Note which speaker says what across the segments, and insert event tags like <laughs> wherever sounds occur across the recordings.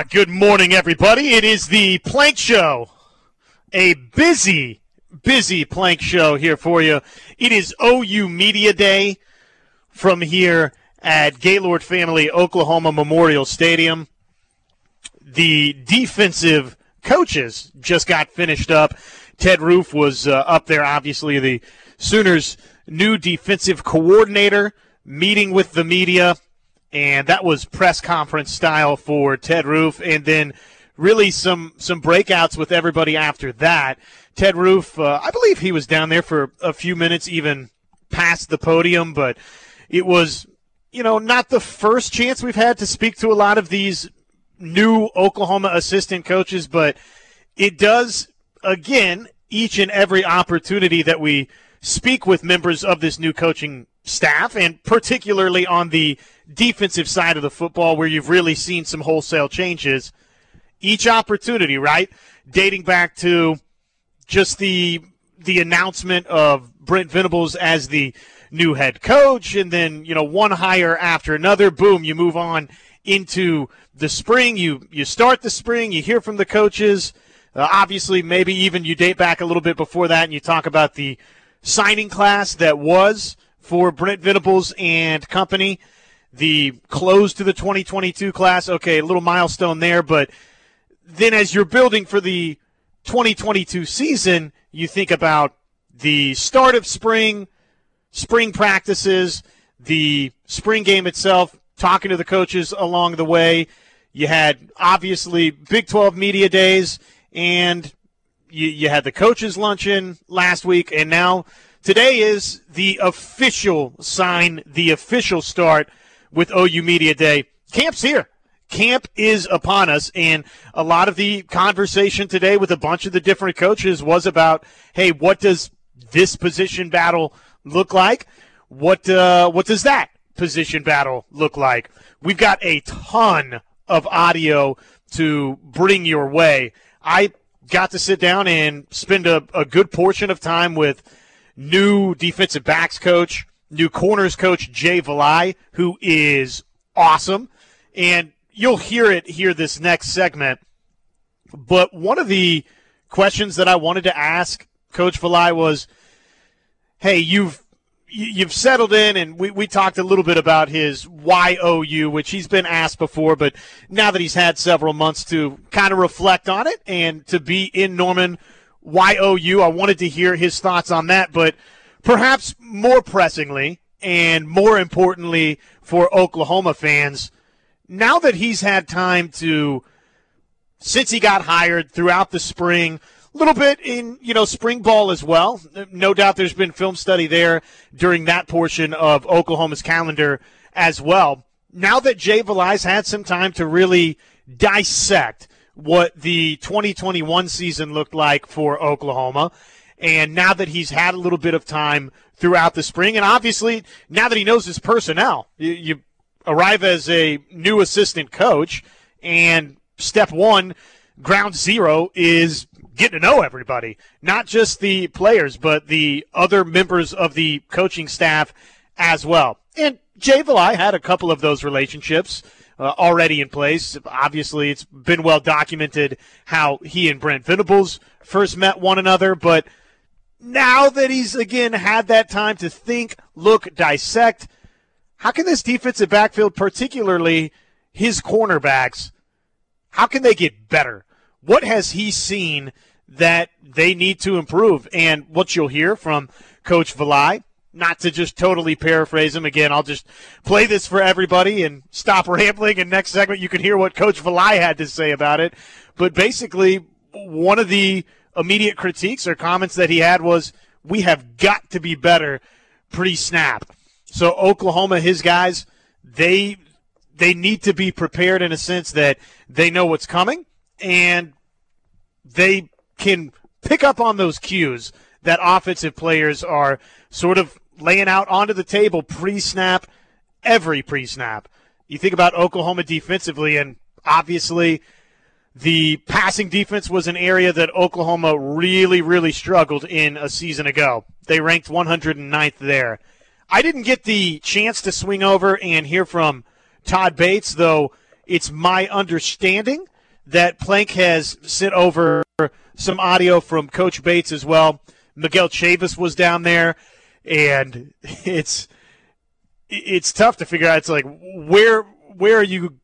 Speaker 1: Ah, good morning, everybody. It is the Plank Show. A busy, busy Plank Show here for you. It is OU Media Day from here at Gaylord Family Oklahoma Memorial Stadium. The defensive coaches just got finished up. Ted Roof was uh, up there, obviously, the Sooners' new defensive coordinator, meeting with the media and that was press conference style for Ted Roof, and then really some some breakouts with everybody after that. Ted Roof, uh, I believe he was down there for a few minutes, even past the podium, but it was you know not the first chance we've had to speak to a lot of these new Oklahoma assistant coaches, but it does again each and every opportunity that we speak with members of this new coaching staff, and particularly on the defensive side of the football where you've really seen some wholesale changes. Each opportunity, right? Dating back to just the the announcement of Brent Venables as the new head coach, and then you know one hire after another. Boom, you move on into the spring. You you start the spring. You hear from the coaches. Uh, obviously, maybe even you date back a little bit before that, and you talk about the signing class that was for Brent Venables and company the close to the 2022 class. Okay, a little milestone there, but then as you're building for the 2022 season, you think about the start of spring, spring practices, the spring game itself, talking to the coaches along the way. You had obviously Big 12 media days, and you, you had the coaches luncheon last week, and now today is the official sign, the official start with OU Media Day. Camp's here. Camp is upon us, and a lot of the conversation today with a bunch of the different coaches was about, hey, what does this position battle look like? What uh, what does that position battle look like? We've got a ton of audio to bring your way. I got to sit down and spend a, a good portion of time with new defensive backs coach new corners coach Jay Valai, who is awesome. And you'll hear it here this next segment. But one of the questions that I wanted to ask Coach Valai was, hey, you've you've settled in, and we, we talked a little bit about his YOU, which he's been asked before, but now that he's had several months to kind of reflect on it and to be in Norman YOU, I wanted to hear his thoughts on that. But perhaps more pressingly and more importantly for Oklahoma fans, now that he's had time to, since he got hired throughout the spring, a little bit in you know spring ball as well. No doubt there's been film study there during that portion of Oklahoma's calendar as well. Now that Jay Valai's had some time to really dissect what the 2021 season looked like for Oklahoma and now that he's had a little bit of time throughout the spring, and obviously now that he knows his personnel, you, you arrive as a new assistant coach, and step one, ground zero, is getting to know everybody, not just the players, but the other members of the coaching staff as well. And Jay Valai had a couple of those relationships. Uh, already in place. Obviously, it's been well documented how he and Brent Venables first met one another, but now that he's again had that time to think, look, dissect, how can this defensive backfield, particularly his cornerbacks, how can they get better? What has he seen that they need to improve? And what you'll hear from Coach Valai, not to just totally paraphrase him again, I'll just play this for everybody and stop rambling. And next segment, you can hear what Coach Valai had to say about it. But basically, one of the immediate critiques or comments that he had was, we have got to be better pre snap. So Oklahoma, his guys, they they need to be prepared in a sense that they know what's coming and they can pick up on those cues that offensive players are sort of laying out onto the table pre snap, every pre snap. You think about Oklahoma defensively, and obviously the passing defense was an area that Oklahoma really, really struggled in a season ago. They ranked 109th there. I didn't get the chance to swing over and hear from Todd Bates, though It's my understanding that Plank has sent over some audio from Coach Bates as well. Miguel Chavis was down there, and <laughs> it's it's tough to figure out. It's like where where are you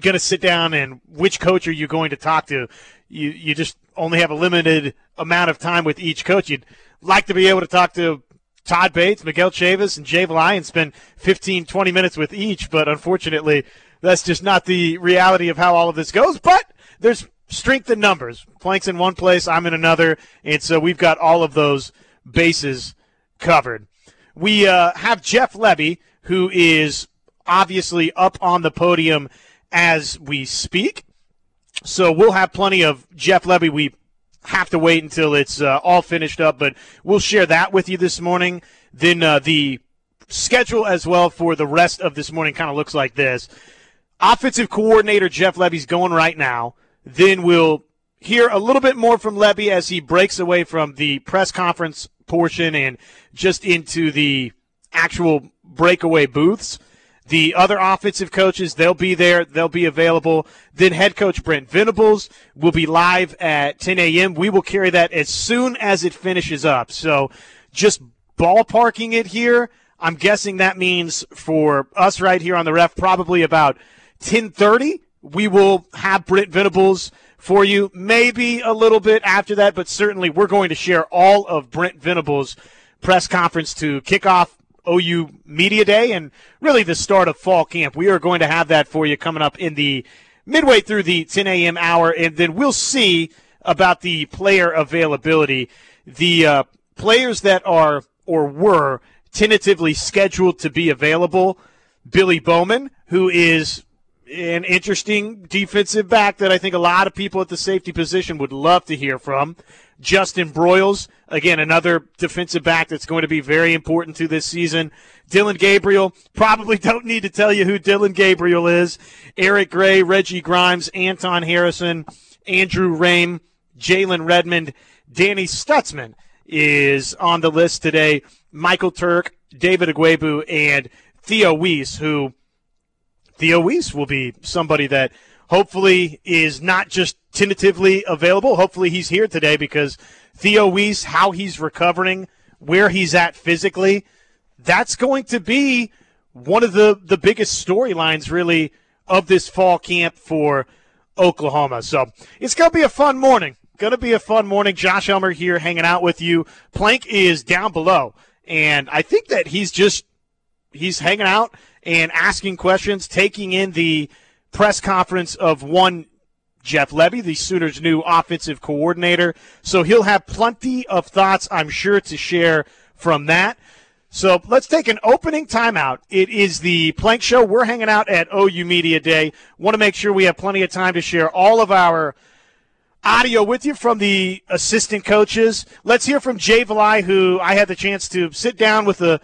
Speaker 1: going to sit down and which coach are you going to talk to? You you just only have a limited amount of time with each coach. You'd like to be able to talk to Todd Bates, Miguel Chavis, and Jay Valai and spend 15, 20 minutes with each, but unfortunately, that's just not the reality of how all of this goes. But there's strength in numbers. Plank's in one place, I'm in another, and so we've got all of those bases covered. We uh, have Jeff Lebby, who is obviously up on the podium as we speak. So we'll have plenty of Jeff Lebby. We have to wait until it's uh, all finished up, but we'll share that with you this morning. Then uh, the schedule as well for the rest of this morning kind of looks like this. Offensive coordinator Jeff Lebby's going right now. Then we'll hear a little bit more from Lebby as he breaks away from the press conference portion and just into the actual breakaway booths. The other offensive coaches, they'll be there. They'll be available. Then head coach Brent Venables will be live at 10 a.m. We will carry that as soon as it finishes up. So just ballparking it here. I'm guessing that means for us right here on the ref, probably about 1030. We will have Brent Venables for you. Maybe a little bit after that, but certainly we're going to share all of Brent Venables' press conference to kick off OU Media Day and really the start of fall camp. We are going to have that for you coming up in the midway through the 10 a.m. hour, and then we'll see about the player availability. The uh, players that are or were tentatively scheduled to be available Billy Bowman, who is an interesting defensive back that I think a lot of people at the safety position would love to hear from. Justin Broiles, again, another defensive back that's going to be very important to this season. Dillon Gabriel, probably <laughs> don't need to tell you who Dillon Gabriel is. Eric Gray, Reggie Grimes, Anton Harrison, Andrew Raym, Jalen Redmond, Danny Stutsman is on the list today. Michael Turk, David Ugwoegbu, and Theo Wease, who Theo Wease will be somebody that hopefully is not just tentatively available. Hopefully he's here today because Theo Wease, how he's recovering, where he's at physically, that's going to be one of the, the biggest storylines really of this fall camp for Oklahoma. So it's going to be a fun morning. Going to be a fun morning. Josh Helmer here hanging out with you. Plank is down below. And I think that he's just, he's hanging out and asking questions, taking in the press conference of one Jeff Lebby, the Sooners' new offensive coordinator. So he'll have plenty of thoughts, I'm sure, to share from that. So let's take an opening timeout. It is the Plank Show. We're hanging out at OU Media Day. Want to make sure we have plenty of time to share all of our audio with you from the assistant coaches. Let's hear from Jay Valai, who I had the chance to sit down with a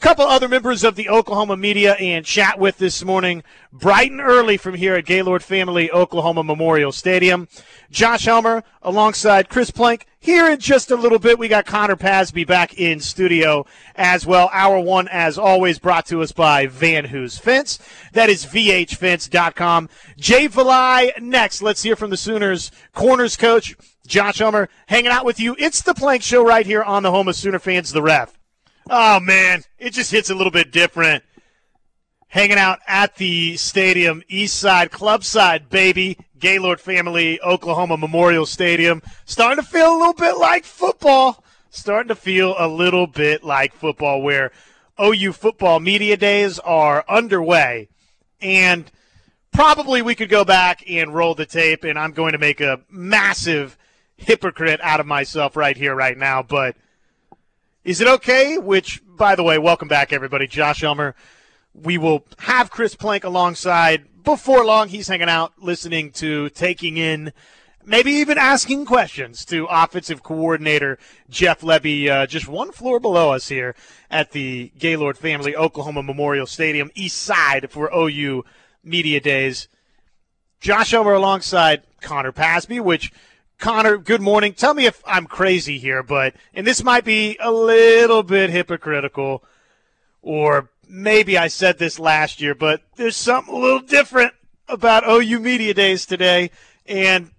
Speaker 1: couple other members of the Oklahoma media and chat with this morning, bright and early from here at Gaylord Family Oklahoma Memorial Stadium. Josh Helmer alongside Chris Plank. Here in just a little bit, we got Connor Pasby back in studio as well. Hour one, as always, brought to us by Van Hoos Fence. That is vhfence.com. Jay Valai next. Let's hear from the Sooners corners coach, Josh Helmer, hanging out with you. It's the Plank Show right here on the home of Sooner fans, the ref. Oh man, it just hits a little bit different. Hanging out at the stadium, East Side, Club Side, baby, Gaylord Family, Oklahoma Memorial Stadium. Starting to feel a little bit like football. Starting to feel a little bit like football, where OU football media days are underway, and probably we could go back and roll the tape, and I'm going to make a massive hypocrite out of myself right here, right now, but is it okay? Which, by the way, welcome back, everybody. Josh Helmer. We will have Chris Plank alongside before long. He's hanging out, listening to, taking in, maybe even asking questions to offensive coordinator Jeff Lebby, uh, just one floor below us here at the Gaylord Family Oklahoma Memorial Stadium, East Side for OU Media Days. Josh Helmer alongside Connor Pasby, which Connor, good morning. Tell me if I'm crazy here, but, and this might be a little bit hypocritical, or maybe I said this last year, but there's something a little different about OU Media Days today, and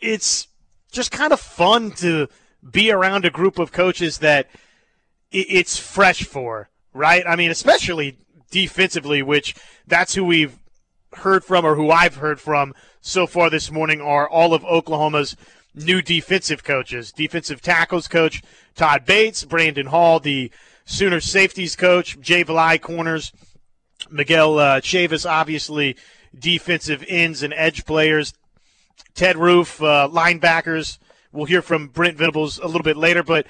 Speaker 1: it's just kind of fun to be around a group of coaches that it's fresh for, right? I mean, especially defensively, which that's who we've heard from or who I've heard from so far this morning are all of Oklahoma's new defensive coaches. Defensive tackles coach Todd Bates, Brandon Hall, the Sooner safeties coach, Jay Valai corners, Miguel uh, Chavis, obviously defensive ends and edge players, Ted Roof, uh, linebackers. We'll hear from Brent Venables a little bit later, but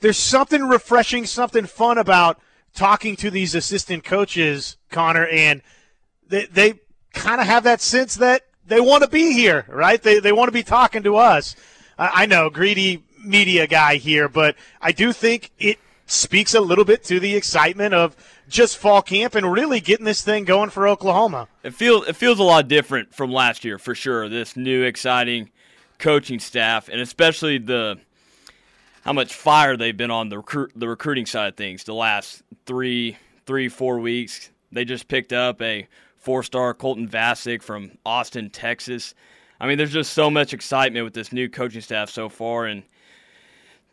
Speaker 1: there's something refreshing, something fun about talking to these assistant coaches, Connor, and they, they kind of have that sense that they want to be here, right? They, they want to be talking to us. I, know, greedy media guy here, but I do think it speaks a little bit to the excitement of just fall camp and really getting this thing going for Oklahoma.
Speaker 2: It feels it feels a lot different from last year for sure. This new exciting coaching staff and especially the how much fire they've been on the recruit, the recruiting side of things the last three three four weeks. They just picked up a four star Colton Vasek from Austin, Texas. I mean, there's just so much excitement with this new coaching staff so far, and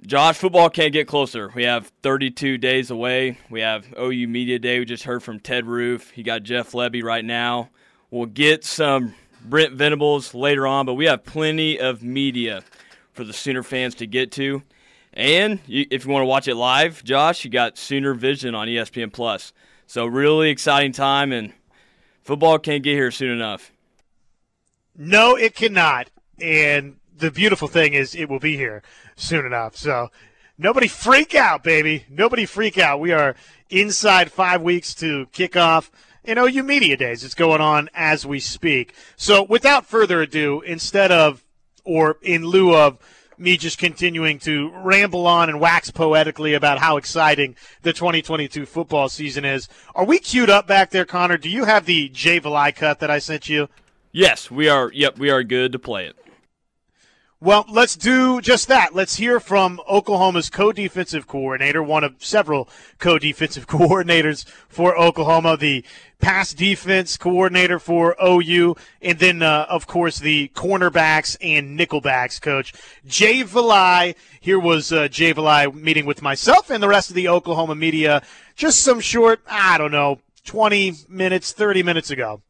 Speaker 2: Josh, football can't get closer. We have 32 days away. We have OU Media Day. We just heard from Ted Roof. He got Jeff Lebby right now. We'll get some Brent Venables later on, but we have plenty of media for the Sooner fans to get to. And if you want to watch it live, Josh, you got Sooner Vision on ESPN Plus. So really exciting time, and football can't get here soon enough.
Speaker 1: No, it cannot. And the beautiful thing is, it will be here soon enough. So nobody freak out, baby. Nobody freak out. We are inside five weeks to kick off in OU Media Days. It's going on as we speak. So without further ado, instead of or in lieu of me just continuing to ramble on and wax poetically about how exciting the 2022 football season is, are we queued up back there, Connor? Do you have the Jay Valai cut that I sent you?
Speaker 2: Yes, we are. Yep, we are good to play it.
Speaker 1: Well, let's do just that. Let's hear from Oklahoma's co-defensive coordinator, one of several co-defensive <laughs> coordinators for Oklahoma, the pass defense coordinator for OU, and then, uh, of course, the cornerbacks and nickelbacks coach, Jay Valai. Here was uh, Jay Valai meeting with myself and the rest of the Oklahoma media just some short, I don't know, 20 minutes, 30 minutes ago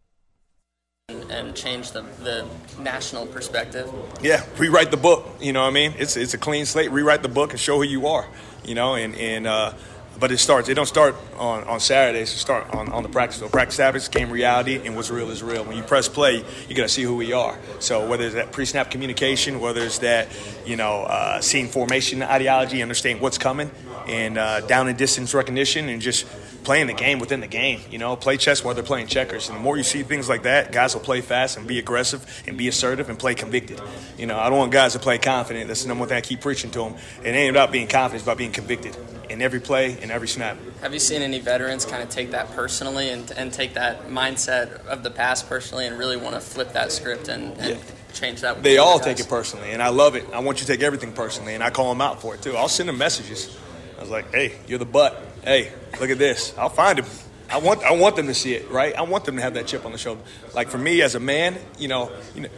Speaker 3: and change the, the national perspective.
Speaker 4: Yeah, rewrite the book. You know what I mean? It's it's a clean slate. Rewrite the book and show who you are. You know, and and uh, but it starts. It don't start on, on Saturdays. It start on, on the practice field. Practice habits, game reality, and what's real is real. When you press play, you got to see who we are. So whether it's that pre-snap communication, whether it's that you know uh, seeing formation ideology, understanding what's coming, and uh, down and distance recognition, and just playing the game within the game. You know, play chess while they're playing checkers. And the more you see things like that, guys will play fast and be aggressive and be assertive and play convicted. You know, I don't want guys to play confident. That's the number one thing I keep preaching to them. It ain't about being confident; it's about being convicted in every play and every snap.
Speaker 3: Have you seen any veterans kind of take that personally and, and take that mindset of the past personally and really want to flip that script and, and yeah. change that?
Speaker 4: They all take it personally, and I love it. I want you to take everything personally, and I call them out for it too. I'll send them messages. I was like, "Hey, you're the butt. Hey, look at this. I'll find him." I want I want them to see it, right? I want them to have that chip on the shoulder. Like for me as a man, you know, you know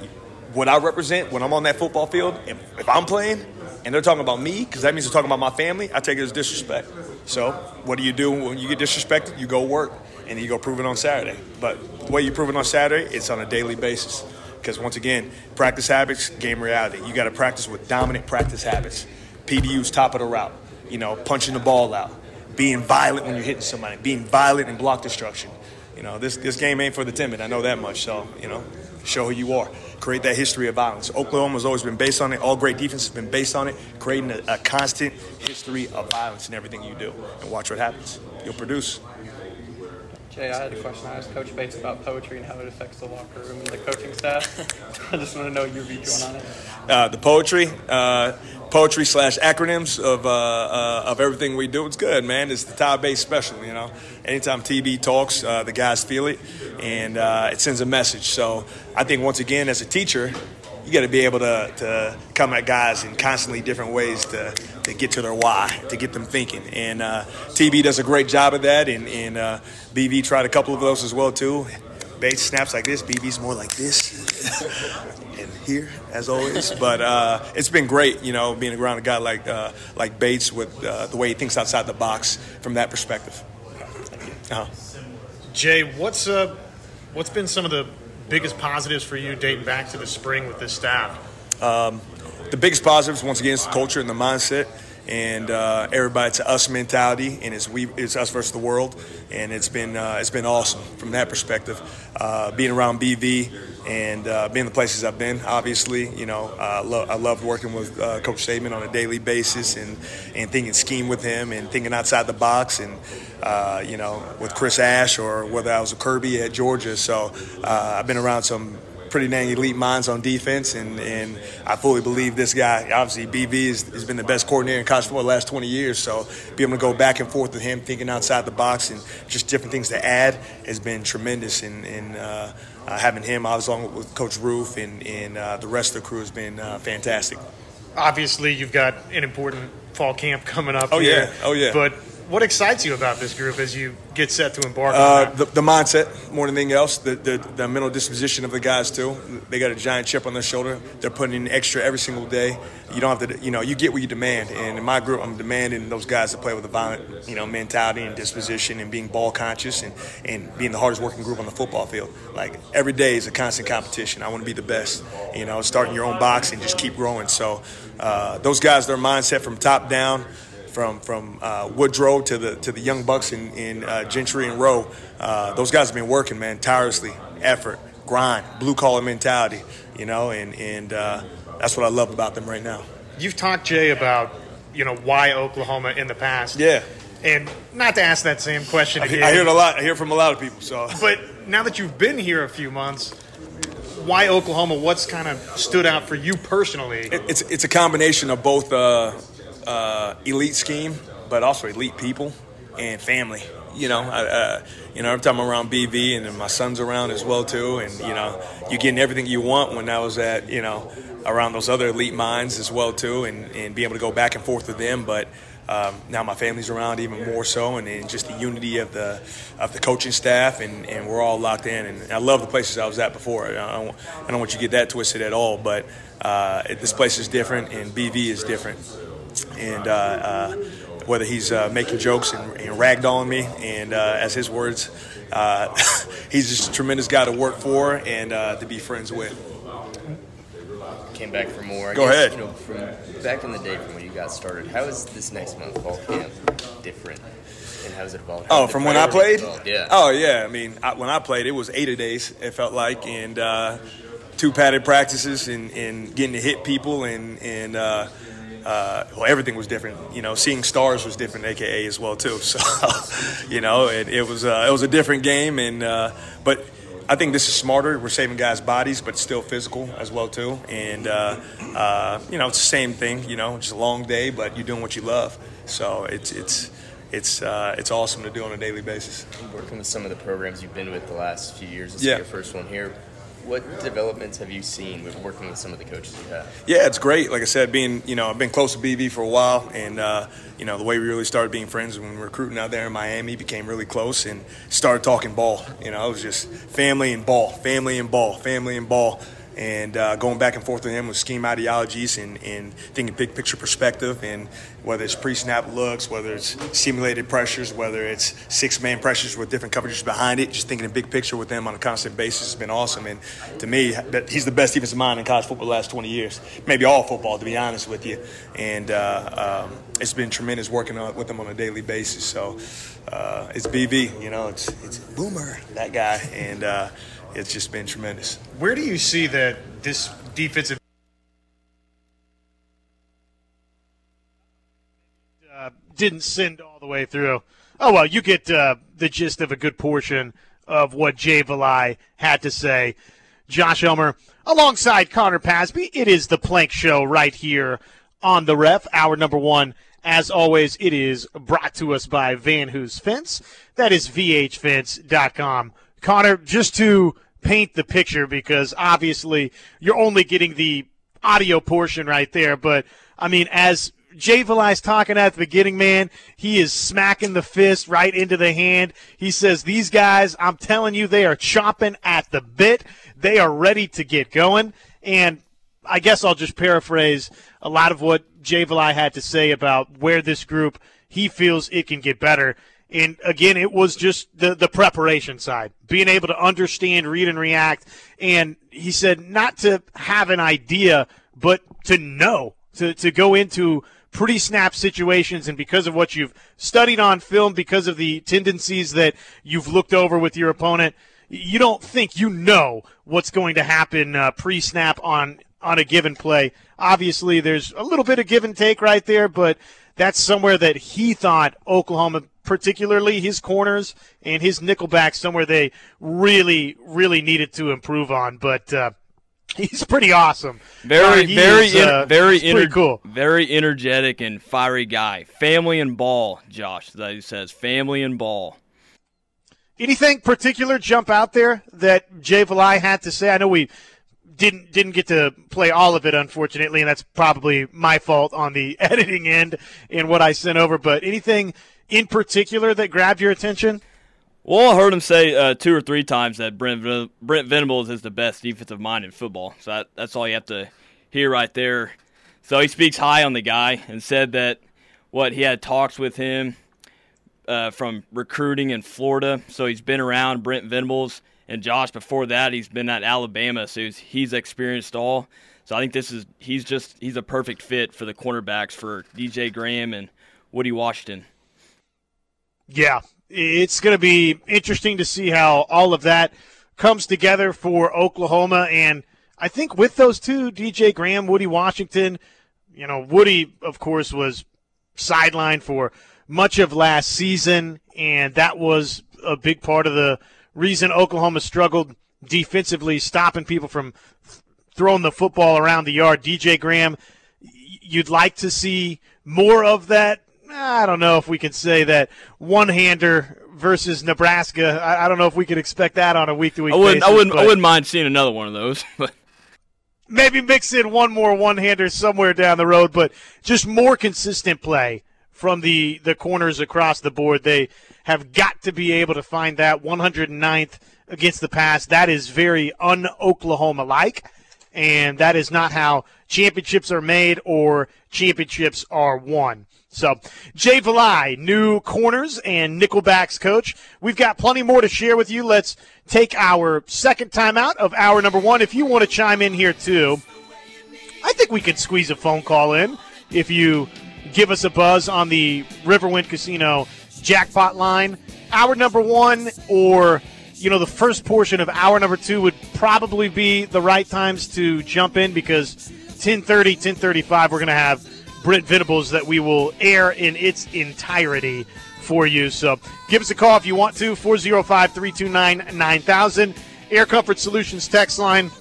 Speaker 4: what I represent when I'm on that football field, if, if I'm playing and they're talking about me, because that means they're talking about my family, I take it as disrespect. So what do you do when you get disrespected? You go work and you go prove it on Saturday. But the way you prove it on Saturday, it's on a daily basis. Because once again, practice habits, game reality. You got to practice with dominant practice habits. PDU's top of the route. You know, punching the ball out, being violent when you're hitting somebody, being violent in block destruction. You know, this this game ain't for the timid. I know that much. So you know, show who you are create that history of violence. Oklahoma has always been based on it. All great defense has been based on it, creating a, a constant history of violence in everything you do. And watch what happens. You'll produce.
Speaker 5: Jay, I had a question I asked Coach Bates about poetry and how it affects the locker room and the coaching staff. <laughs> I just want to know your view on it.
Speaker 4: Uh, the poetry, uh, poetry slash acronyms of uh, uh, of everything we do. It's good, man. It's the Todd Bates special. You know, anytime TB talks, uh, the guys feel it, and uh, it sends a message. So I think once again, as a teacher, you got to be able to, to come at guys in constantly different ways to, to get to their why, to get them thinking. And uh, TB does a great job of that, and, and uh, BV tried a couple of those as well too. Bates snaps like this, BV's more like this, <laughs> and here as always. But uh, it's been great, you know, being around a guy like uh, like Bates with uh, the way he thinks outside the box from that perspective. Uh-huh.
Speaker 1: Jay, what's uh, what's been some of the biggest positives for you dating back to the spring with this staff?
Speaker 4: Um, the biggest positives, once again, is the culture and the mindset and uh, everybody it's us mentality, and it's we it's us versus the world, and it's been uh, it's been awesome from that perspective. Uh, being around BV and uh, being the places I've been, obviously, you know, lo- I loved working with uh, Coach Saban on a daily basis and and thinking scheme with him and thinking outside the box and. Uh, you know, with Chris Ash or whether I was a Kirby at Georgia. So I've been around some pretty dang elite minds on defense, and, and I fully believe this guy, obviously, BV is, has been the best coordinator in college football the last 20 years. So being able to go back and forth with him, thinking outside the box, and just different things to add has been tremendous. And, and uh, uh, having him, I was along with Coach Roof, and, and uh, the rest of the crew has been uh, fantastic.
Speaker 1: Obviously, you've got an important fall camp coming up.
Speaker 4: Oh
Speaker 1: here,
Speaker 4: yeah, oh yeah.
Speaker 1: But what excites you about this group as you get set to embark
Speaker 4: uh, the, the, mindset more than anything else, the, the, the, mental disposition of the guys too. They got a giant chip on their shoulder. They're putting in extra every single day. You don't have to, you know, you get what you demand. And in my group, I'm demanding those guys to play with a violent, you know, mentality and disposition and being ball conscious and, and being the hardest working group on the football field. Like every day is a constant competition. I want to be the best. You know, starting your own box and just keep growing. So uh, those guys, their mindset from top down from from uh, Woodrow to the to the young bucks in, in uh, Gentry and Rowe. Uh, those guys have been working, man, tirelessly, effort, grind, blue collar mentality, you know, and and uh, that's what I love about them right now.
Speaker 1: You've talked Jay about you know why Oklahoma in the past,
Speaker 4: yeah.
Speaker 1: And not to ask that same question again.
Speaker 4: I hear it a lot. I hear from a lot of people. So,
Speaker 1: but now that you've been here a few months, why Oklahoma? What's kind of stood out for you personally?
Speaker 4: It, it's it's a combination of both uh, uh, elite scheme, but also elite people and family. You know, I, uh, you know, every time I'm around BV and my son's around as well too, and you know, you're getting everything you want. When I was at, you know, around those other elite minds as well too, and, and be able to go back and forth with them, but. Um, now my family's around even more so, and, and, just the unity of the of the coaching staff, and, and we're all locked in. And I love the places I was at before. I don't, I don't want you to get that twisted at all, but uh, this place is different, and BV is different and uh, uh, whether he's uh, making jokes and, and ragdolling me, and as his words, <laughs> he's just a tremendous guy to work for and to be friends with.
Speaker 6: Came back for more. I
Speaker 4: Go
Speaker 6: guess,
Speaker 4: ahead.
Speaker 6: You know, from back in the day, from when you got started, how is this next month fall camp different? And how has it evolved?
Speaker 4: oh, from when I played?
Speaker 6: Evolved? Yeah.
Speaker 4: Oh, yeah. I mean, I, when I played, it was eight a days. It felt like, and uh, two padded practices, and, and getting to hit people, and and uh, uh, well, everything was different. You know, seeing stars was different, aka as well too. <laughs> So, you know, it, it was uh, it was a different game, and uh, but I think this is smarter. We're saving guys' bodies, but still physical as well too. And uh, uh, you know, it's the same thing. You know, it's a long day, but you're doing what you love. So it's it's it's uh, it's awesome to do on a daily basis.
Speaker 6: Working with some of the programs you've been with the last few years, this
Speaker 4: yeah.
Speaker 6: is your first one here what developments have you seen with working with some of the coaches you have?
Speaker 4: Yeah, it's great. Like I said, being you know I've been close to BV for a while, and uh, you know the way we really started being friends when we recruiting out there in Miami became really close and started talking ball. You know, it was just family and ball, family and ball, family and ball and uh, going back and forth with him with scheme ideologies and, and thinking big picture perspective and whether it's pre-snap looks, whether it's simulated pressures, whether it's six-man pressures with different coverages behind it, just thinking a big picture with them on a constant basis has been awesome. And to me, he's the best defensive mind in college football the last 20 years, maybe all football, to be honest with you. And uh, um, it's been tremendous working on, with him on a daily basis. So uh, it's BV, you know, it's, it's Boomer, that guy. And uh, it's just been tremendous.
Speaker 1: Where do you see that this defensive uh, didn't send all the way through? Oh well, you get uh, the gist of a good portion of what Jay Valai had to say. Josh Helmer alongside Connor Pasby. It is the Plank Show right here on the Ref. Hour number one. As always, it is brought to us by Van Hoos Fence. That is vhfence.com. Connor, just to paint the picture, because obviously you're only getting the audio portion right there, but I mean, as Jay Valai's talking at the beginning, man, he is smacking the fist right into the hand. He says, These guys, I'm telling you, they are chopping at the bit. They are ready to get going. And I guess I'll just paraphrase a lot of what Jay Valai had to say about where this group he feels it can get better. And again, it was just the, the preparation side, being able to understand, read, and react. And he said not to have an idea, but to know, to, to go into pretty snap situations. And because of what you've studied on film, because of the tendencies that you've looked over with your opponent, you don't think you know what's going to happen uh, pre snap on, on a given play. Obviously, there's a little bit of give and take right there, but that's somewhere that he thought Oklahoma, particularly his corners and his nickelback, somewhere they really, really needed to improve on. But uh, <laughs> he's pretty awesome.
Speaker 2: Very,
Speaker 1: Uh,
Speaker 2: very,
Speaker 1: is, uh,
Speaker 2: very, ener-
Speaker 1: cool.
Speaker 2: very energetic and fiery guy. Family and ball, Josh. That he says, family and ball.
Speaker 1: Anything particular jump out there that Jay Valai had to say? I know we didn't didn't get to play all of it, unfortunately, and that's probably my fault on the <laughs> editing end in what I sent over. But anything in particular that grabbed your attention?
Speaker 2: Well, I heard him say uh, two or three times that Brent, Brent Venables is the best defensive mind in football. So that, that's all you have to hear right there. So he speaks high on the guy and said that what he had talks with him uh, from recruiting in Florida. So he's been around Brent Venables and Josh before that. He's been at Alabama, so he's, he's experienced all. So I think this is he's just he's a perfect fit for the cornerbacks for DJ Graham and Woodi Washington.
Speaker 1: Yeah, it's going to be interesting to see how all of that comes together for Oklahoma. And I think with those two, DJ Graham, Woodi Washington, you know, Woodi, of course, was sidelined for much of last season, and that was a big part of the reason Oklahoma struggled defensively, stopping people from throwing the football around the yard. DJ Graham, you'd like to see more of that. I don't know if we can say that one hander versus Nebraska. I, I don't know if we could expect that on a week to week
Speaker 2: I wouldn't
Speaker 1: basis.
Speaker 2: I wouldn't I wouldn't mind seeing another one of those, <laughs> but.
Speaker 1: maybe mix in one more one hander somewhere down the road, but just more consistent play from the, the corners across the board. They have got to be able to find that 109th against the pass. That is very un Oklahoma like, and that is not how championships are made or championships are won. So, Jay Valai, new corners and nickelbacks coach. We've got plenty more to share with you. Let's take our second time out of hour number one. If you want to chime in here too, I think we could squeeze a phone call in if you give us a buzz on the Riverwind Casino jackpot line. Hour number one or you know the first portion of hour number two would probably be the right times to jump in because 1030 1035 we're going to have Brent Venables that we will air in its entirety for you. So give us a call if you want to 405 329 9000 Air Comfort Solutions text line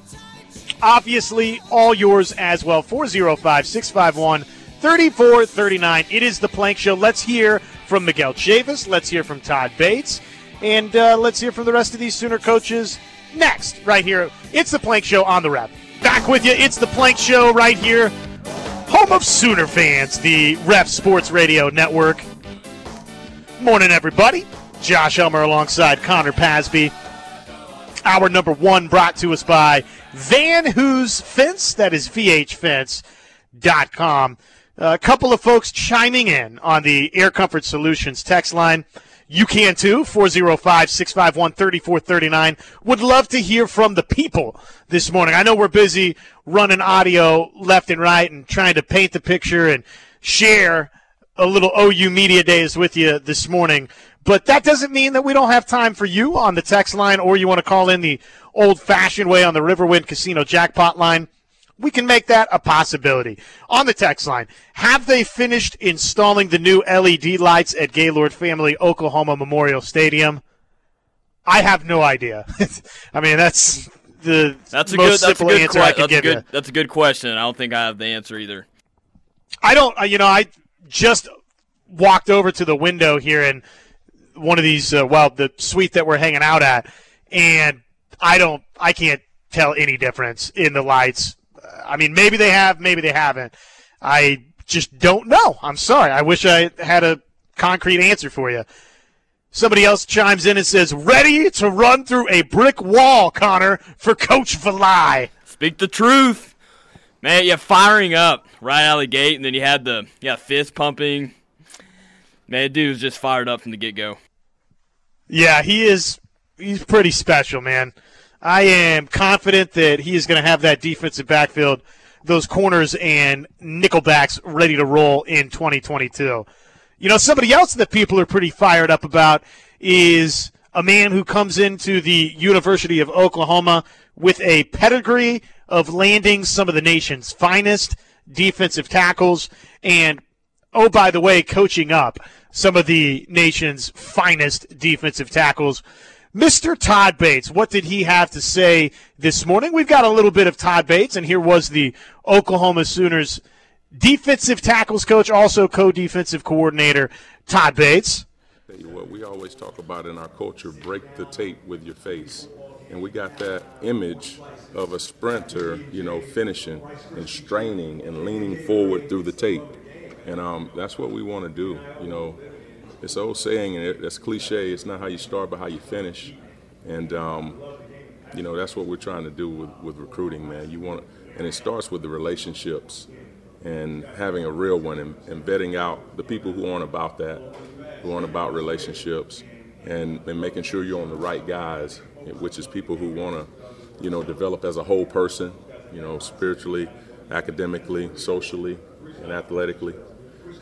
Speaker 1: obviously all yours as well 405 651 3439 it is the plank show. Let's hear from miguel chavis let's hear from todd bates. And uh, let's hear from the rest of these sooner coaches next right here. It's the plank show on the rep back with you. It's the plank show right here. Home of sooner fans the ref sports radio network. Morning everybody. Josh Helmer alongside connor pasby. Our number one brought to us by Van Hoos Fence. That is VHFence.com. A couple of folks chiming in on the Air Comfort Solutions text line. You can too, 405 651 3439. Would love to hear from the people this morning. I know we're busy running audio left and right and trying to paint the picture and share a little OU Media Days with you this morning. But that doesn't mean that we don't have time for you on the text line or you want to call in the old fashioned way on the Riverwind Casino jackpot line. We can make that a possibility. On the text line, have they finished installing the new LED lights at Gaylord Family Oklahoma Memorial Stadium? I have no idea. <laughs> I mean, that's the
Speaker 2: That's a
Speaker 1: most
Speaker 2: good. That's a good.
Speaker 1: answer
Speaker 2: que-
Speaker 1: I can
Speaker 2: that's a
Speaker 1: give
Speaker 2: good.
Speaker 1: you.
Speaker 2: That's a good question. I don't think I have the answer either.
Speaker 1: I don't. uh, You know, I just walked over to the window here in one of these. Uh, well, the suite that we're hanging out at, and I don't. I can't tell any difference in the lights. I mean, maybe they have, maybe they haven't. I just don't know. I'm sorry. I wish I had a concrete answer for you. Somebody else chimes in and says, "Ready to run through a brick wall, Connor, for Coach Valai."
Speaker 2: Speak the truth, man. You're firing up right out of the gate, and then you had the yeah fist pumping. Man, dude was just fired up from the get go.
Speaker 1: Yeah, he is. He's pretty special, man. I am confident that he is going to have that defensive backfield, those corners and nickelbacks ready to roll in 2022. You know, somebody else that people are pretty fired up about is a man who comes into the University of Oklahoma with a pedigree of landing some of the nation's finest defensive tackles and, oh, by the way, coaching up some of the nation's finest defensive tackles. Mr. Todd Bates, what did he have to say this morning? We've got a little bit of Todd Bates, and here was the Oklahoma Sooners defensive tackles coach, also co-defensive coordinator, Todd Bates.
Speaker 7: Tell you what, we always talk about in our culture, break the tape with your face. And we got that image of a sprinter, you know, finishing and straining and leaning forward through the tape. And um, that's what we want to do, you know it's an old saying, and it, that's cliche. It's not how you start, but how you finish. And um, you know that's what we're trying to do with, with recruiting, man. You want, and it starts with the relationships and having a real one, and, and vetting out the people who aren't about that, who aren't about relationships, and, and making sure you're on the right guys, which is people who want to, you know, develop as a whole person, you know, spiritually, academically, socially, and athletically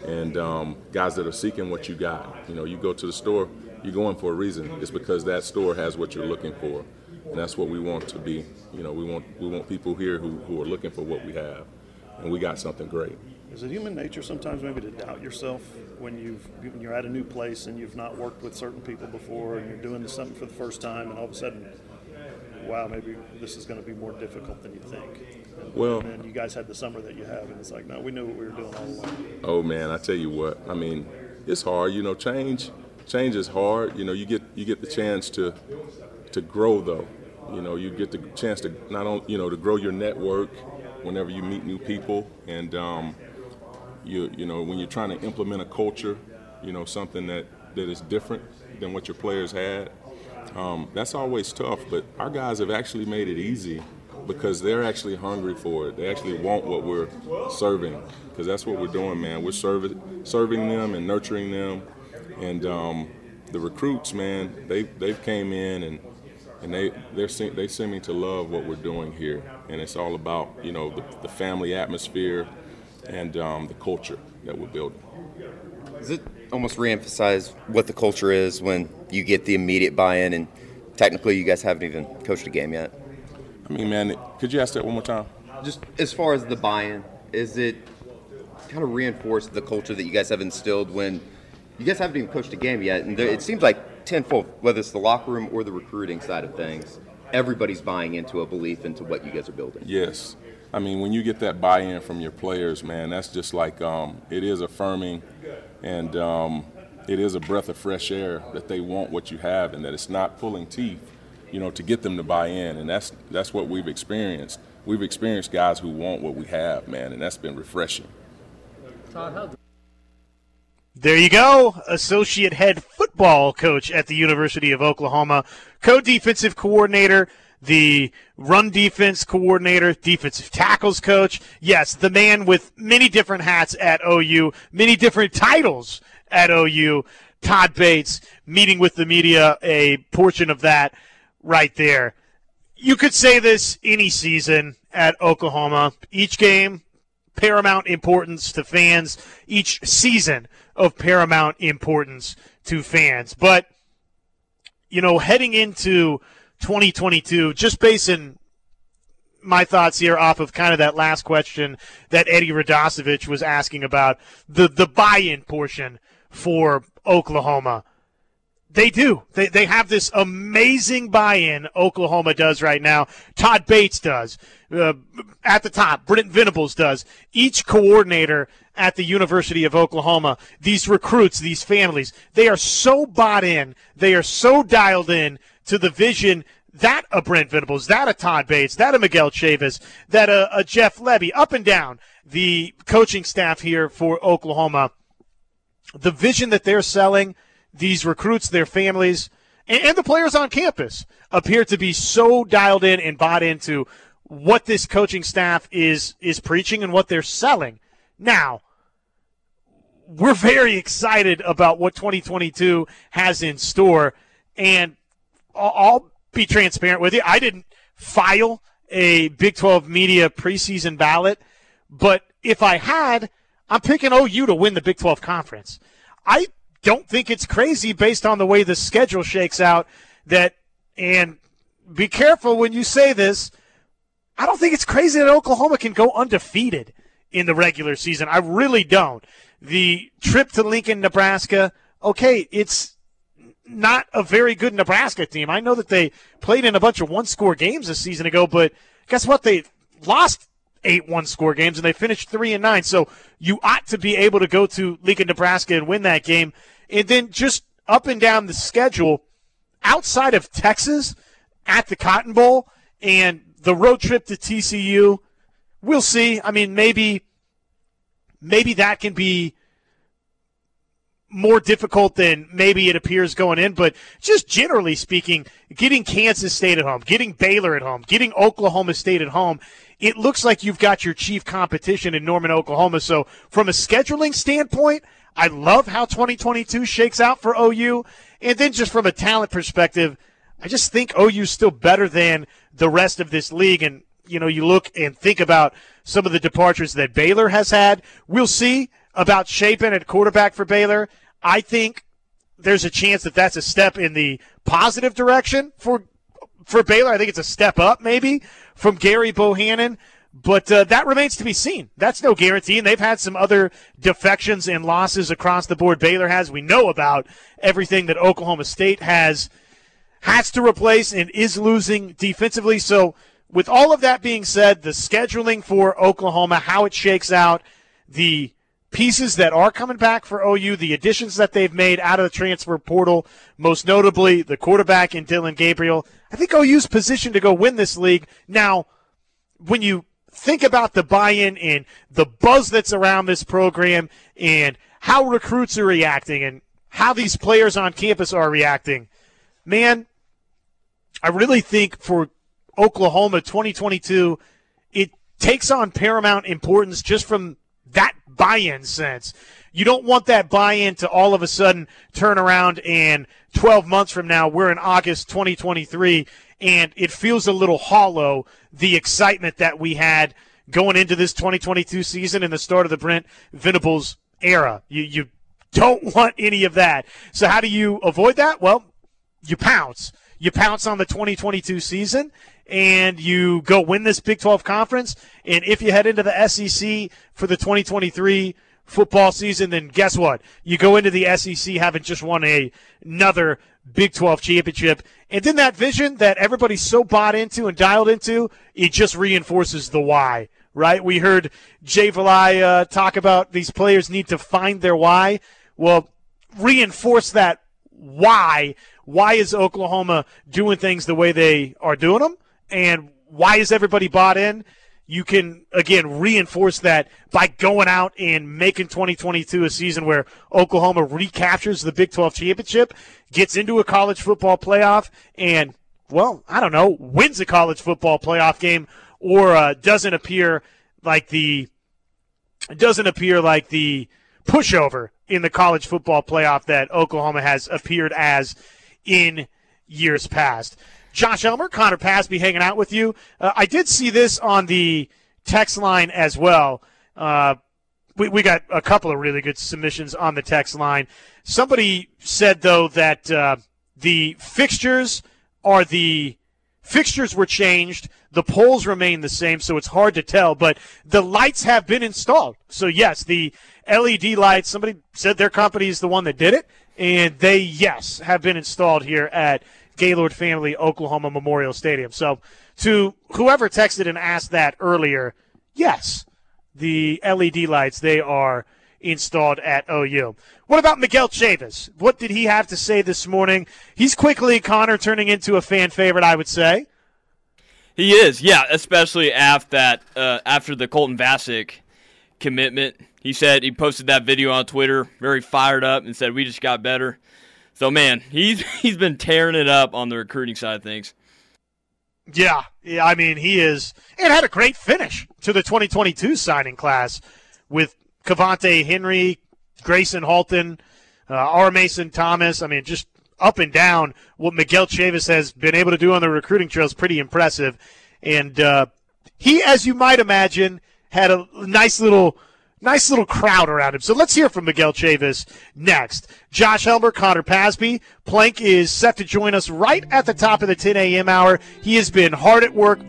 Speaker 7: and um, guys that are seeking what you got. You know, you go to the store, you're going for a reason. It's because that store has what you're looking for, and that's what we want to be. You know, we want we want people here who, who are looking for what we have, and we got something great.
Speaker 8: Is it human nature sometimes maybe to doubt yourself when you've when you're at a new place and you've not worked with certain people before and you're doing something for the first time and all of a sudden, wow, maybe this is going to be more difficult than you think.
Speaker 7: Well,
Speaker 8: and you guys had the summer that you have, and it's like, no, we knew what we were doing all along.
Speaker 7: Oh man, I tell you what, I mean, it's hard. You know, change, change is hard. You know, you get you get the chance to to grow though. You know, you get the chance to not only you know to grow your network whenever you meet new people, and um, you you know when you're trying to implement a culture, you know something that that is different than what your players had. Um, that's always tough, but our guys have actually made it easy because they're actually hungry for it. They actually want what we're serving because that's what we're doing, man. We're serving serving them and nurturing them, and um, the recruits, man, they they've came in and and they they're they seeming to love what we're doing here, and it's all about you know the, the family atmosphere and um, the culture that we're building.
Speaker 6: Does it almost reemphasize what the culture is when you get the immediate buy-in and technically you guys haven't even coached a game yet?
Speaker 7: I mean, man, could you ask that one more time?
Speaker 6: Just as far as the buy-in, is it kind of reinforced the culture that you guys have instilled when you guys haven't even coached a game yet, and there, it seems like tenfold, whether it's the locker room or the recruiting side of things, everybody's buying into a belief into what you guys are building.
Speaker 7: Yes, I mean when you get that buy-in from your players, man, that's just like um, it is affirming, and um, it is a breath of fresh air that they want what you have, and that it's not pulling teeth you know, to get them to buy in, and that's that's what we've experienced. We've experienced guys who want what we have, man, and that's been refreshing.
Speaker 1: There you go, associate head football coach at the University of Oklahoma, co-defensive coordinator, the run defense coordinator, defensive tackles coach. Yes, the man with many different hats at OU, many different titles at OU. Todd Bates meeting with the media, a portion of that right there. You could say this any season at Oklahoma. Each game, paramount importance to fans. Each season of paramount importance to fans. But, you know, heading into 2022, just basing my thoughts here off of kind of that last question that Eddie Radosevich was asking about the, the buy in portion for Oklahoma. They do. They, they have this amazing buy-in Oklahoma does right now. Todd Bates does. Uh, at the top, Brent Venables does. Each coordinator at the University of Oklahoma, these recruits, these families, they are so bought in. They are so dialed in to the vision that a Brent Venables, that a Todd Bates, that a Miguel Chavis, that a, a Jeff Lebby, up and down the coaching staff here for Oklahoma. The vision that they're selling, these recruits, their families, and, and the players on campus appear to be so dialed in and bought into what this coaching staff is is preaching and what they're selling. Now, we're very excited about what 2022 has in store, and I'll, I'll be transparent with you. I didn't file a Big 12 media preseason ballot, but if I had, I'm picking OU to win the Big 12 conference. I don't think it's crazy based on the way the schedule shakes out that and be careful when you say this. I don't think it's crazy that Oklahoma can go undefeated in the regular season. I really don't. The trip to Lincoln, Nebraska, okay, it's not a very good Nebraska team. I know that they played in a bunch of one score games a season ago, but guess what? They lost eight one score games and they finished three and nine. So you ought to be able to go to Lincoln, Nebraska and win that game. And then just up and down the schedule, outside of Texas at the Cotton Bowl and the road trip to TCU, we'll see. I mean, maybe maybe that can be more difficult than maybe it appears going in, but just generally speaking, getting Kansas State at home, getting Baylor at home, getting Oklahoma State at home, it looks like you've got your chief competition in Norman, Oklahoma. So from a scheduling standpoint, I love how 2022 shakes out for OU. And then just from a talent perspective, I just think OU's still better than the rest of this league. And, you know, you look and think about some of the departures that Baylor has had. We'll see about Shapen at quarterback for Baylor. I think there's a chance that that's a step in the positive direction for for Baylor. I think it's a step up maybe from Gerry Bohanon, But uh, that remains to be seen. That's no guarantee. And they've had some other defections and losses across the board. Baylor has. We know about everything that Oklahoma State has has to replace and is losing defensively. So, with all of that being said, the scheduling for Oklahoma, how it shakes out, the pieces that are coming back for OU, the additions that they've made out of the transfer portal, most notably the quarterback in Dillon Gabriel. I think OU's positioned to go win this league. Now, when you think about the buy-in and the buzz that's around this program and how recruits are reacting and how these players on campus are reacting, man, I really think for Oklahoma 2022, it takes on paramount importance just from that buy-in sense. You don't want that buy-in to all of a sudden turn around and 12 months from now, we're in August 2023, and it feels a little hollow, the excitement that we had going into this 2022 season and the start of the Brent Venables era. You, you don't <laughs> want any of that. So how do you avoid that? Well, you pounce. You pounce on the 2022 season and you go win this Big 12 conference. And if you head into the SEC for the 2023 football season, then guess what? You go into the SEC having just won a, another Big 12 championship. And then that vision that everybody's so bought into and dialed into, it just reinforces the why, right? We heard Jay Valai uh, talk about these players need to find their why. Well, reinforce that why. Why is Oklahoma doing things the way they are doing them? And why is everybody bought in? You can, again, reinforce that by going out and making 2022 a season where Oklahoma recaptures the Big 12 championship, gets into a college football playoff, and, well, I don't know, wins a college football playoff game or uh, doesn't appear like the doesn't appear like the pushover in the college football playoff that Oklahoma has appeared as in years past. Josh Helmer, Connor Pasby hanging out with you. Uh, I did see this on the text line as well. Uh, we, we got a couple of really good submissions on the text line. Somebody said, though, that uh, the fixtures are the fixtures were changed. The poles remain the same, so it's hard to tell, but the lights have been installed. So, yes, the LED lights, somebody said their company is the one that did it, and they, yes, have been installed here at Gaylord Family Oklahoma Memorial Stadium. So, to whoever texted and asked that earlier, yes, the LED lights they are installed at OU. What about Miguel Chavis? What did he have to say this morning? He's quickly, Connor, turning into a fan favorite, I would say.
Speaker 2: He is, yeah, especially after that, uh, after the Colton Vasek commitment. He said he posted that video on Twitter, very fired up, and said we just got better. So man, he's <laughs> he's been tearing it up on the recruiting side of things.
Speaker 1: Yeah, yeah. I mean, he is, and had a great finish to the 2022 signing class with Cavante Henry, Gracen Halton, uh, R. Mason Thomas. I mean, just up and down what Miguel Chavis has been able to do on the recruiting trail is pretty impressive. And uh, he, as you might imagine, had a nice little nice little crowd around him. So let's hear from Miguel Chavis next. Josh Helmer, Connor Pasby. Plank is set to join us right at the top of the 10 a.m. hour. He has been hard at work,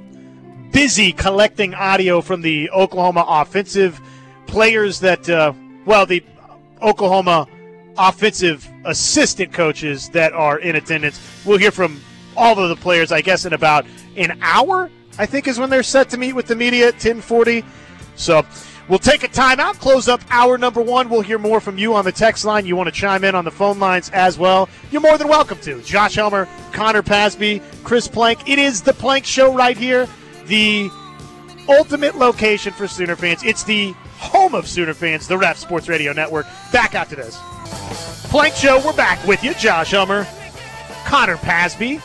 Speaker 1: busy collecting audio from the Oklahoma offensive players that, uh, well, the Oklahoma offensive assistant coaches that are in attendance. We'll hear from all of the players, I guess, in about an hour. I think is when they're set to meet with the media at 1040. So We'll take a timeout, close up hour number one. We'll hear more from you on the text line. You want to chime in on the phone lines as well. You're more than welcome to. Josh Helmer, Connor Pasby, Chris Plank. It is the Plank Show right here, the ultimate location for Sooner fans. It's the home of Sooner fans, the Ref Sports Radio Network. Back after this. Plank Show, we're back with you. Josh Helmer, Connor Pasby,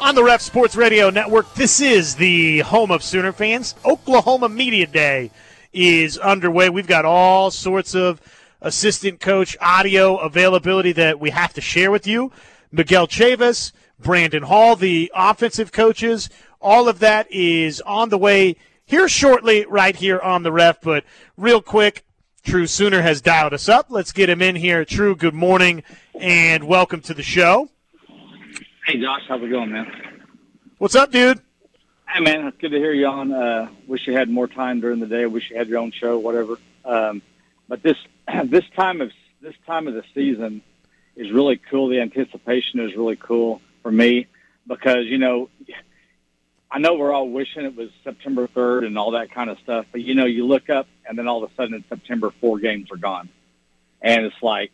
Speaker 1: on the Ref Sports Radio Network. This is the home of Sooner fans. Oklahoma Media Day is underway. We've got all sorts of assistant coach audio availability that we have to share with you. Miguel Chavis, Brandon Hall, the offensive coaches, all of that is on the way here shortly, right here on the ref. But real quick, True Sooner has dialed us up. Let's get him in here. True, good morning and welcome to the show.
Speaker 9: Hey, Josh, how's it going, man?
Speaker 1: What's up, dude?
Speaker 9: Hey, man, it's good to hear you on. Uh, wish you had more time during the day. Wish you had your own show, whatever. Um, but this <clears throat> this time of this time of the season is really cool. The anticipation is really cool for me because you know I know we're all wishing it was September 3rd and all that kind of stuff, but you know, you look up and then all of a sudden in September, four games are gone. And it's like,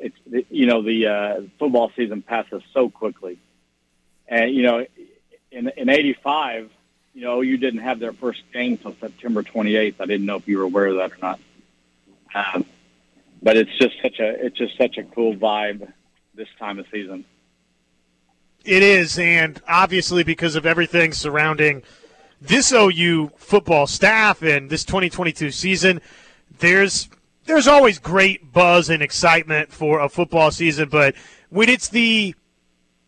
Speaker 9: it's, you know, the uh, football season passes so quickly. And you know, in in '85, you know, you didn't have their first game until September 28th. I didn't know if you were aware of that or not. Um, but it's just such a it's just such a cool vibe this time of season.
Speaker 1: It is, and obviously because of everything surrounding this OU football staff and this 2022 season, there's there's always great buzz and excitement for a football season, but when it's the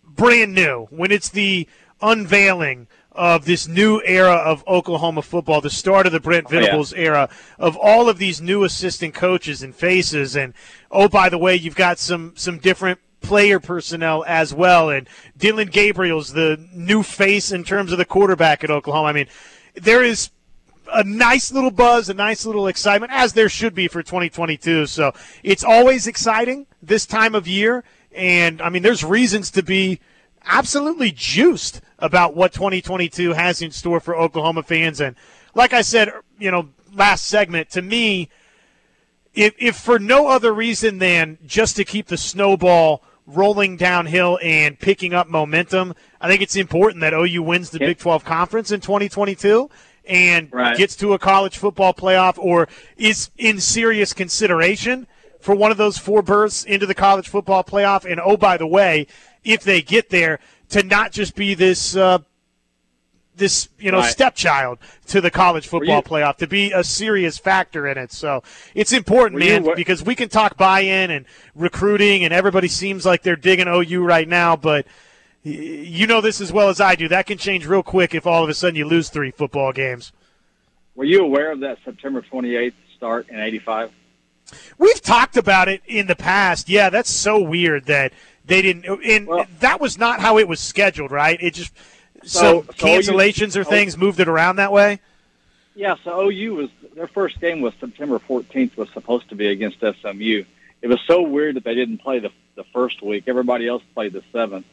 Speaker 1: brand new, when it's the unveiling of this new era of Oklahoma football, the start of the Brent Venables oh, yeah. era, of all of these new assistant coaches and faces, and oh, by the way, you've got some some different player personnel as well, and Dillon Gabriel's the new face in terms of the quarterback at Oklahoma. I mean, there is a nice little buzz, a nice little excitement, as there should be for 2022. So it's always exciting this time of year and I mean, there's reasons to be absolutely juiced about what 2022 has in store for Oklahoma fans. And like I said, you know, last segment, to me, if, if for no other reason than just to keep the snowball rolling downhill and picking up momentum, I think it's important that OU wins the Big 12 conference in 2022 and right. gets to a college football playoff or is in serious consideration for one of those four berths into the college football playoff. And oh, by the way, if they get there, to not just be this. Uh, this you know right. stepchild to the college football you, playoff to be a serious factor in it. So it's important, man, you, because we can talk buy-in and recruiting, and everybody seems like they're digging OU right now, but you know this as well as I do. That can change real quick if all of a sudden you lose three football games.
Speaker 9: Were you aware of that September 28th start in '85?
Speaker 1: We've talked about it in the past. Yeah, that's so weird that they didn't. And well, that was not how it was scheduled, right? It just so, so cancellations OU, or things moved it around that way.
Speaker 9: Yeah, so OU was their first game was September 14th was supposed to be against SMU. It was so weird that they didn't play the the first week. Everybody else played the seventh,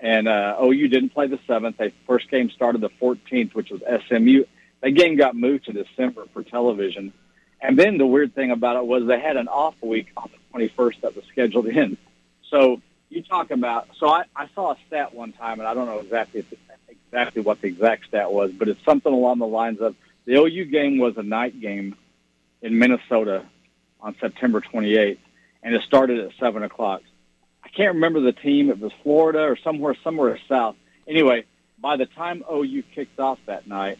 Speaker 9: and uh, OU didn't play the seventh. They first game started the 14th, which was SMU. That game got moved to December for television And then the weird thing about it was they had an off week on the 21st that was scheduled in. So you talk about. So I, I saw a stat one time, and I don't know exactly exactly what the exact stat was, but it's something along the lines of the OU game was a night game in Minnesota on September 28th, and it started at seven o'clock. I can't remember the team. It was Florida or somewhere somewhere south. Anyway, by the time OU kicked off that night,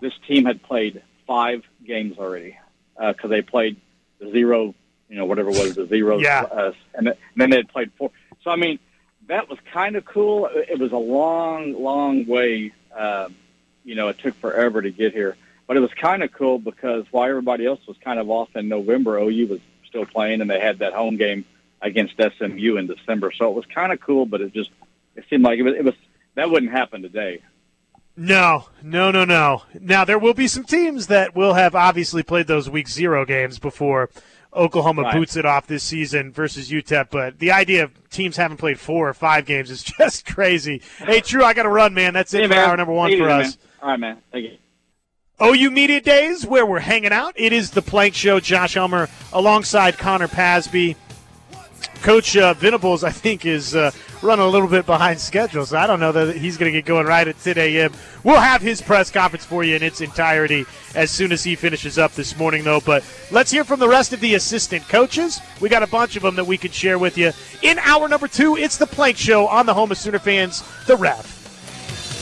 Speaker 9: this team had played five games already because uh, they played the zero, you know, whatever it was the zero,
Speaker 1: yeah.
Speaker 9: uh, and, and then they had played four. So I mean, that was kind of cool. It was a long, long way. Um, you know, it took forever to get here, but it was kind of cool because while everybody else was kind of off in November, OU was still playing, and they had that home game against SMU in December. So it was kind of cool, but it just it seemed like it was, it was that wouldn't happen today.
Speaker 1: No, no, no, no. Now there will be some teams that will have obviously played those week zero games before Oklahoma
Speaker 9: Right.
Speaker 1: boots it off this season versus UTEP. But the idea of teams having played four or five games is <laughs> just crazy. Hey, True, I got to run, man. That's it
Speaker 9: Hey,
Speaker 1: for
Speaker 9: man.
Speaker 1: hour number one
Speaker 9: it
Speaker 1: for us.
Speaker 9: All right, man. Thank you.
Speaker 1: OU Media Days, where we're hanging out. It is the Plank Show. Josh Helmer alongside Connor Pasby. Coach uh, Venables, I think, is uh, running a little bit behind schedule, so I don't know that he's going to get going right at 10 a.m. We'll have his press conference for you in its entirety as soon as he finishes up this morning, though. But let's hear from the rest of the assistant coaches. We got a bunch of them that we can share with you. In hour number two, it's the Plank Show on the home of Sooner fans, The Ref.